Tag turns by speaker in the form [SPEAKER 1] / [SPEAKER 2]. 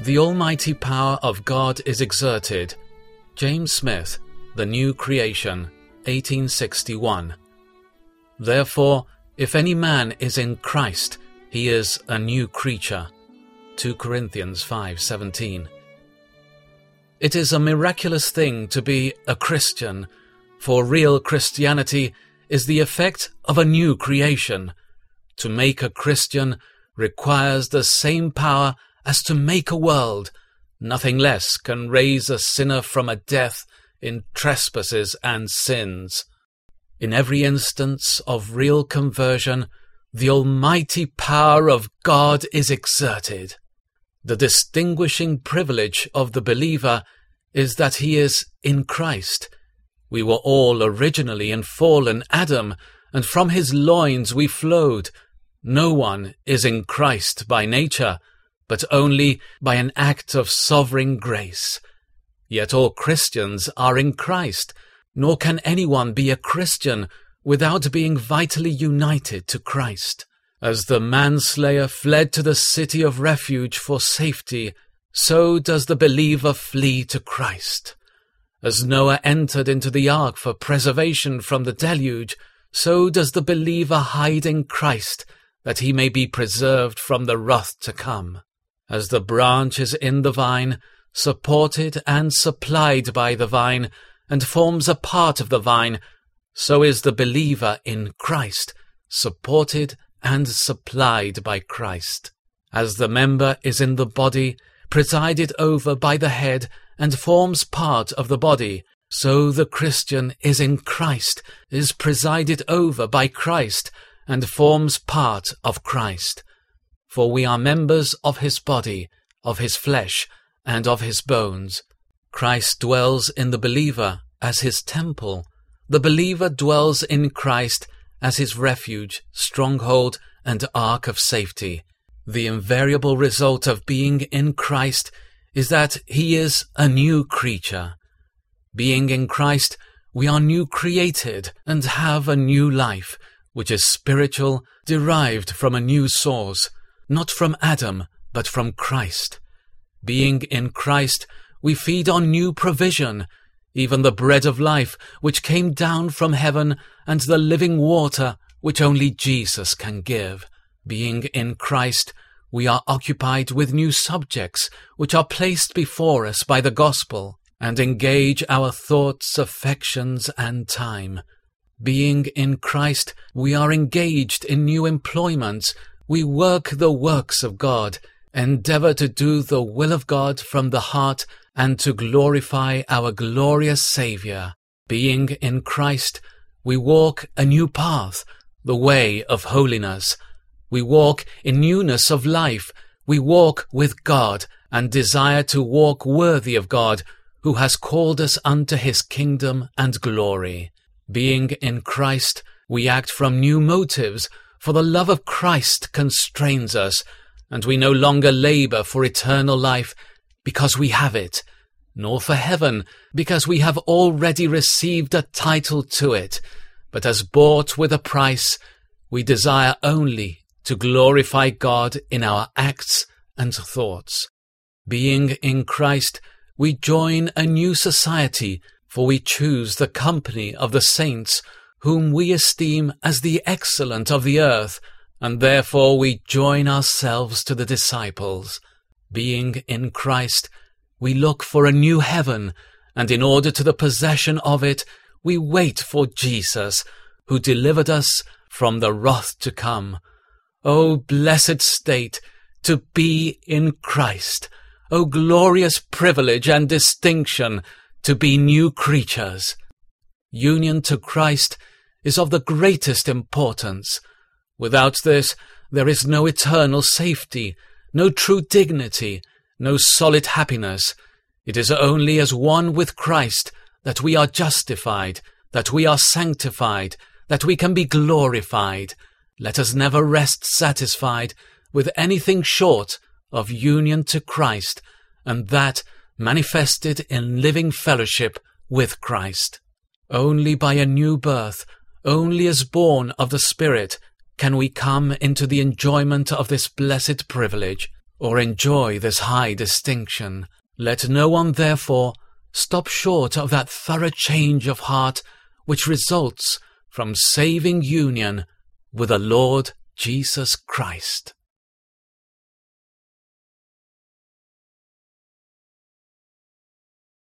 [SPEAKER 1] The almighty power of God is exerted. James Smith, The New Creation, 1861. Therefore, if any man is in Christ, he is a new creature. 2 Corinthians 5:17. It is a miraculous thing to be a Christian, for real Christianity is the effect of a new creation. To make a Christian requires the same power as to make a world. Nothing less can raise a sinner from a death in trespasses and sins. In every instance of real conversion, the almighty power of God is exerted. The distinguishing privilege of the believer is that he is in Christ. We were all originally in fallen Adam, and from his loins we flowed. No one is in Christ by nature, but only by an act of sovereign grace. Yet all Christians are in Christ, nor can anyone be a Christian without being vitally united to Christ. As the manslayer fled to the city of refuge for safety, so does the believer flee to Christ. As Noah entered into the ark for preservation from the deluge, so does the believer hide in Christ, that he may be preserved from the wrath to come. As the branch is in the vine, supported and supplied by the vine, and forms a part of the vine, so is the believer in Christ, supported and supplied by Christ. As the member is in the body, presided over by the head, and forms part of the body, so the Christian is in Christ, is presided over by Christ, and forms part of Christ. For we are members of his body, of his flesh, and of his bones. Christ dwells in the believer as his temple. The believer dwells in Christ as his refuge, stronghold, and ark of safety. The invariable result of being in Christ is that he is a new creature. Being in Christ, we are new created and have a new life, which is spiritual, derived from a new source, not from Adam, but from Christ. Being in Christ, we feed on new provision, even the bread of life which came down from heaven and the living water which only Jesus can give. Being in Christ, we are occupied with new subjects which are placed before us by the gospel and engage our thoughts, affections, and time. Being in Christ, we are engaged in new employments. We work the works of God endeavor to do the will of God from the heart and to glorify our glorious Saviour. Being in Christ, we walk a new path, the way of holiness. We walk in newness of life. We walk with God and desire to walk worthy of God, who has called us unto his kingdom and glory. Being in Christ, we act from new motives, for the love of Christ constrains us, and we no longer labor for eternal life because we have it, nor for heaven because we have already received a title to it, but as bought with a price, we desire only to glorify God in our acts and thoughts. Being in Christ, we join a new society, for we choose the company of the saints, whom we esteem as the excellent of the earth, and therefore we join ourselves to the disciples. Being in Christ, we look for a new heaven, and in order to the possession of it, we wait for Jesus, who delivered us from the wrath to come. O blessed state, to be in Christ! O glorious privilege and distinction, to be new creatures! Union to Christ is of the greatest importance. Without this, there is no eternal safety, no true dignity, no solid happiness. It is only as one with Christ that we are justified, that we are sanctified, that we can be glorified. Let us never rest satisfied with anything short of union to Christ, and that manifested in living fellowship with Christ. Only by a new birth, only as born of the Spirit, can we come into the enjoyment of this blessed privilege. or enjoy this high distinction. Let no one, therefore, stop short of that thorough change of heart which results from saving union with the Lord Jesus Christ.